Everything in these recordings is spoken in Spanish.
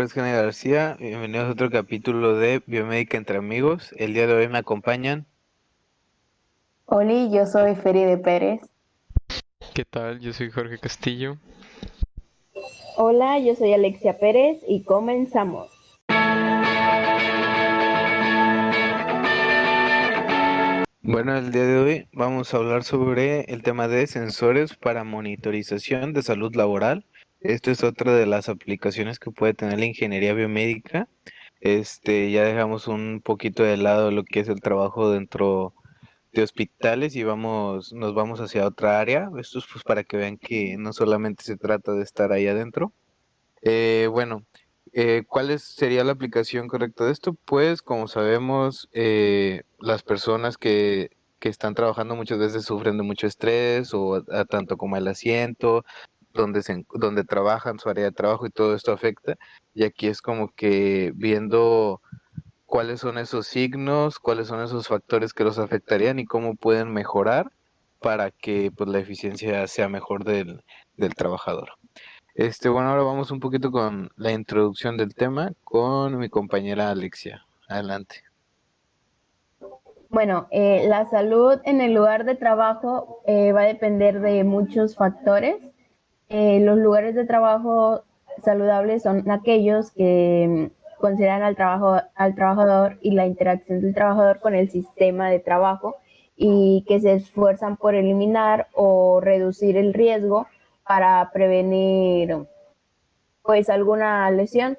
nombre es Gene García. Bienvenidos a otro capítulo de Biomédica entre amigos. El día de hoy me acompañan. Hola, yo soy Feride Pérez. ¿Qué tal? Yo soy Jorge Castillo. Hola, yo soy Alexia Pérez y comenzamos. Bueno, el día de hoy vamos a hablar sobre el tema de sensores para monitorización de salud laboral. Esto es otra de las aplicaciones que puede tener la ingeniería biomédica. Este, ya dejamos un poquito de lado lo que es el trabajo dentro de hospitales y vamos, nos vamos hacia otra área. Esto es pues para que vean que no solamente se trata de estar ahí adentro. Eh, bueno, eh, ¿cuál sería la aplicación correcta de esto? Pues como sabemos, eh, las personas que, que, están trabajando muchas veces sufren de mucho estrés o tanto como el asiento, donde, se, donde trabajan, su área de trabajo y todo esto afecta. Y aquí es como que viendo cuáles son esos signos, cuáles son esos factores que los afectarían y cómo pueden mejorar para que pues, la eficiencia sea mejor del, del trabajador. Este, bueno, ahora vamos un poquito con la introducción del tema con mi compañera Alexia. Adelante. Bueno, eh, la salud en el lugar de trabajo eh, va a depender de muchos factores. Eh, los lugares de trabajo saludables son aquellos que consideran al, trabajo, al trabajador y la interacción del trabajador con el sistema de trabajo y que se esfuerzan por eliminar o reducir el riesgo para prevenir pues alguna lesión.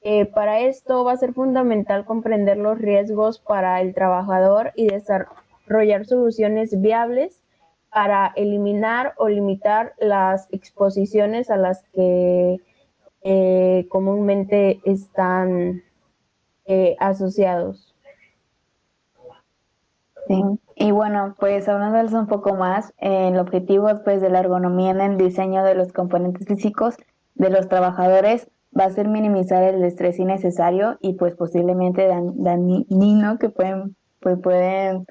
Eh, para esto va a ser fundamental comprender los riesgos para el trabajador y desarrollar soluciones viables para eliminar o limitar las exposiciones a las que eh, comúnmente están eh, asociados. Sí. Y bueno, pues hablándoles un poco más, el objetivo pues, de la ergonomía en el diseño de los componentes físicos de los trabajadores va a ser minimizar el estrés innecesario y pues posiblemente dañino que pueden, pues, pueden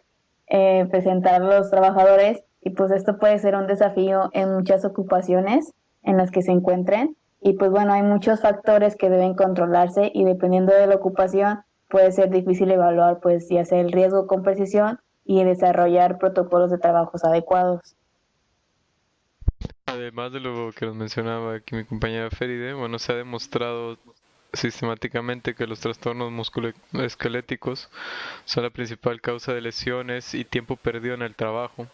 eh, presentar los trabajadores y pues esto puede ser un desafío en muchas ocupaciones en las que se encuentren y pues bueno, hay muchos factores que deben controlarse y dependiendo de la ocupación puede ser difícil evaluar pues ya sea el riesgo con precisión y desarrollar protocolos de trabajos adecuados. Además de lo que nos mencionaba aquí mi compañera Feride, bueno, se ha demostrado sistemáticamente que los trastornos musculoesqueléticos son la principal causa de lesiones y tiempo perdido en el trabajo.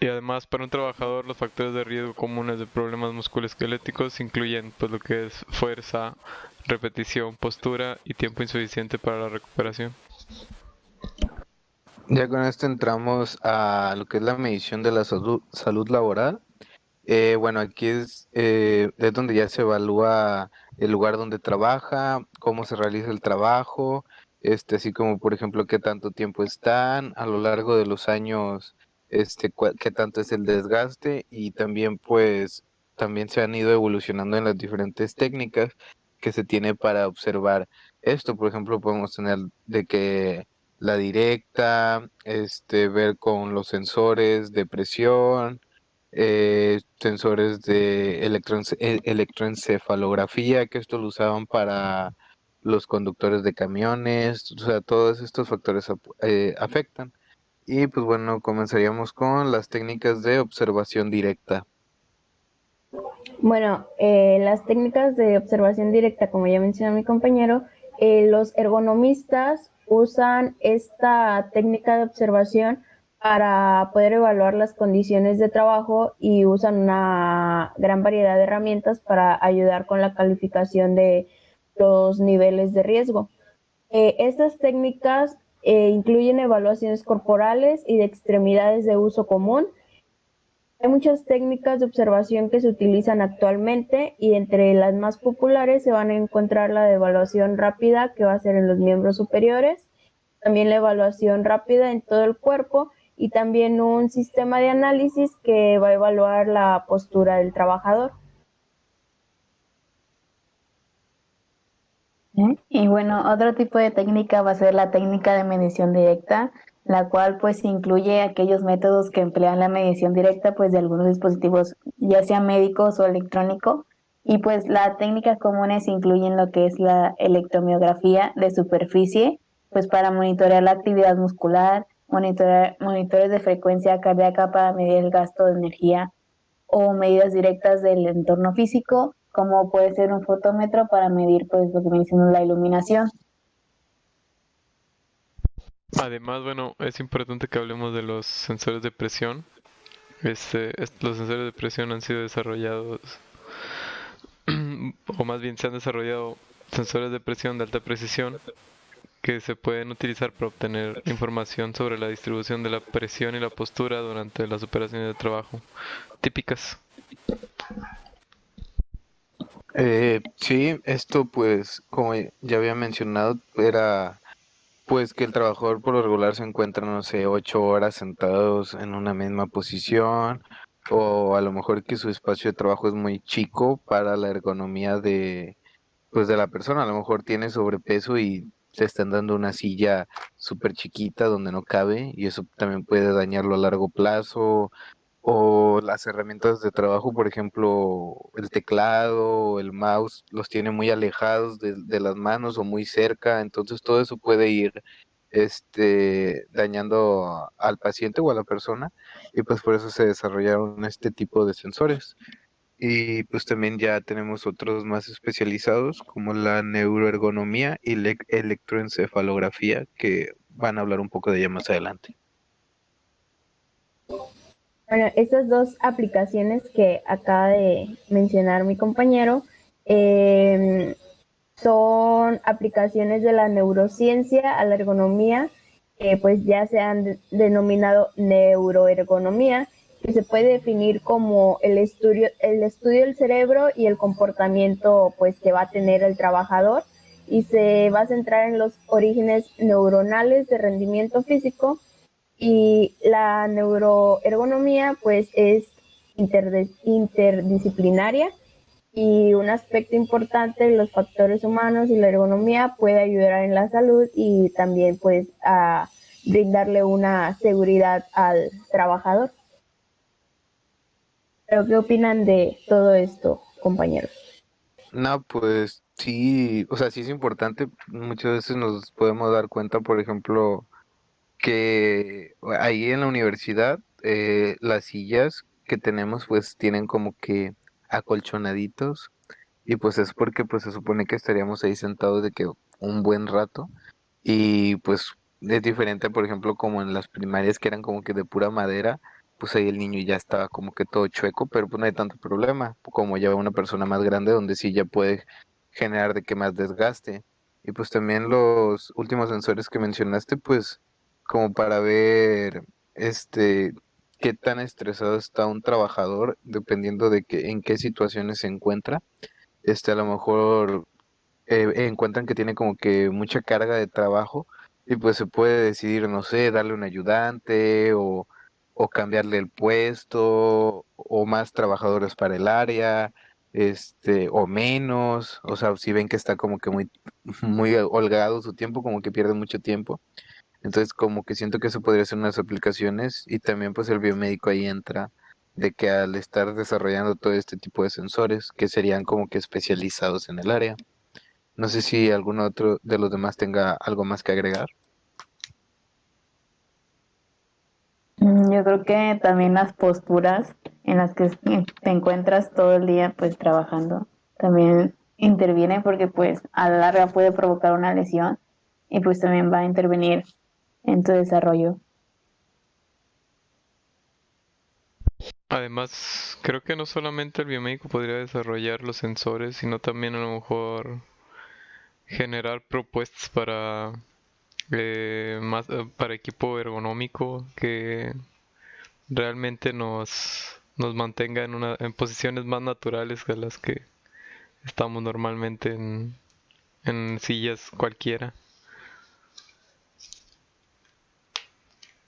Y además para un trabajador los factores de riesgo comunes de problemas musculoesqueléticos incluyen pues lo que es fuerza, repetición, postura y tiempo insuficiente para la recuperación. Ya con esto entramos a lo que es la medición de la salud, laboral. Eh, bueno, aquí es, eh, es donde ya se evalúa el lugar donde trabaja, cómo se realiza el trabajo, este, así como por ejemplo qué tanto tiempo están a lo largo de los años, este, qué tanto es el desgaste y también pues también se han ido evolucionando en las diferentes técnicas que se tiene para observar esto. Por ejemplo, podemos tener de que la directa, este, ver con los sensores de presión, eh, sensores de e, electroencefalografía, que esto lo usaban para los conductores de camiones, o sea, todos estos factores eh, afectan. Y pues bueno, comenzaríamos con las técnicas de observación directa. Bueno, eh, las técnicas de observación directa, como ya mencionó mi compañero, eh, los ergonomistas usan esta técnica de observación para poder evaluar las condiciones de trabajo y usan una gran variedad de herramientas para ayudar con la calificación de los niveles de riesgo. Eh, estas técnicas eh, incluyen evaluaciones corporales y de extremidades de uso común, hay muchas técnicas de observación que se utilizan actualmente y entre las más populares se van a encontrar la de evaluación rápida que va a ser en los miembros superiores, también la evaluación rápida en todo el cuerpo y también un sistema de análisis que va a evaluar la postura del trabajador. Y bueno, otro tipo de técnica va a ser la técnica de medición directa, la cual pues incluye aquellos métodos que emplean la medición directa pues de algunos dispositivos, ya sea médicos o electrónico, Y pues las técnicas comunes incluyen lo que es la electromiografía de superficie, pues para monitorear la actividad muscular, monitorear, monitores de frecuencia cardíaca para medir el gasto de energía o medidas directas del entorno físico, como puede ser un fotómetro para medir pues lo que mencionó la iluminación. Además, bueno, es importante que hablemos de los sensores de presión. Este, los sensores de presión han sido desarrollados, o más bien se han desarrollado sensores de presión de alta precisión que se pueden utilizar para obtener información sobre la distribución de la presión y la postura durante las operaciones de trabajo típicas. Eh, sí, esto pues, como ya había mencionado, era pues que el trabajador por lo regular se encuentra, no sé, ocho horas sentados en una misma posición, o a lo mejor que su espacio de trabajo es muy chico para la ergonomía de, pues de la persona, a lo mejor tiene sobrepeso y le están dando una silla súper chiquita donde no cabe y eso también puede dañarlo a largo plazo o las herramientas de trabajo, por ejemplo, el teclado, el mouse, los tiene muy alejados de, de, las manos o muy cerca, entonces todo eso puede ir este, dañando al paciente o a la persona y pues por eso se desarrollaron este tipo de sensores. Y pues también ya tenemos otros más especializados como la neuroergonomía y la electroencefalografía que van a hablar un poco de ella más adelante. Bueno, estas dos aplicaciones que acaba de mencionar mi compañero em, son aplicaciones de la neurociencia a la ergonomía, que pues ya se han denominado neuroergonomía, que se puede definir como el estudio, el estudio del cerebro y el comportamiento pues que va a tener el trabajador y se va a centrar en los orígenes neuronales de rendimiento físico y la neuroergonomía pues es interdisciplinaria y un aspecto importante los factores humanos y la ergonomía puede ayudar en la salud y también pues a brindarle una seguridad al trabajador. ¿Pero qué opinan de todo esto, compañeros? No, pues sí, o sea, sí es importante. Muchas veces nos podemos dar cuenta, por ejemplo, que ahí en la universidad eh, las sillas que tenemos pues tienen como que acolchonaditos y pues es porque pues se supone que estaríamos ahí sentados de que un buen rato y pues es diferente por ejemplo como en las primarias que eran como que de pura madera pues ahí el niño ya estaba como que todo chueco pero pues no hay tanto problema como ya una persona más grande donde sí ya puede generar de que más desgaste y pues también los últimos sensores que mencionaste pues como para ver este qué tan estresado está un trabajador dependiendo de que en qué situaciones se encuentra. Este a lo mejor eh, encuentran que tiene como que mucha carga de trabajo y pues se puede decidir, no sé, darle un ayudante o, o cambiarle el puesto o más trabajadores para el área este o menos, o sea, si ven que está como que muy muy holgado su tiempo, como que pierde mucho tiempo. Entonces como que siento que eso podría ser unas aplicaciones y también pues el biomédico ahí entra de que al estar desarrollando todo este tipo de sensores que serían como que especializados en el área. No sé si alguno otro de los demás tenga algo más que agregar. Mm, yo creo que también las posturas en las que te encuentras todo el día pues trabajando también intervienen porque pues a la larga puede provocar una lesión y pues también va a intervenir en tu desarrollo. Además, creo que no solamente el biomédico podría desarrollar los sensores, sino también a lo mejor generar propuestas para eh, más eh, para equipo ergonómico que realmente nos nos mantenga en una en posiciones más naturales que las que estamos normalmente en, en sillas cualquiera.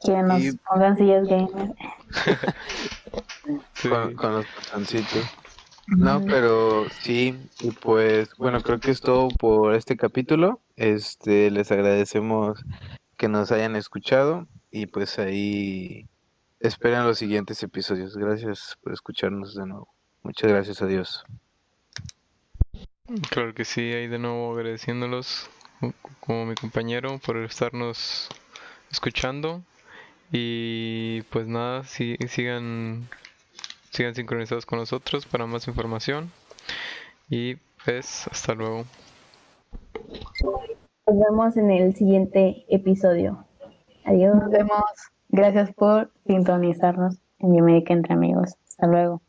Que nos pongan sillas gamers. con, los botoncitos. No, pero sí, y pues bueno, creo que es todo por este capítulo. Este, les agradecemos que nos hayan escuchado y pues ahí esperen los siguientes episodios. Gracias por escucharnos de nuevo. Muchas gracias a Dios. Claro que sí, ahí de nuevo agradeciéndolos como mi compañero por estarnos escuchando y pues nada, si, sigan sigan sincronizados con nosotros para más información y pues hasta luego. Nos vemos en el siguiente episodio. Adiós. Nos vemos. Gracias por sintonizarnos en Biomédica entre amigos. Hasta luego.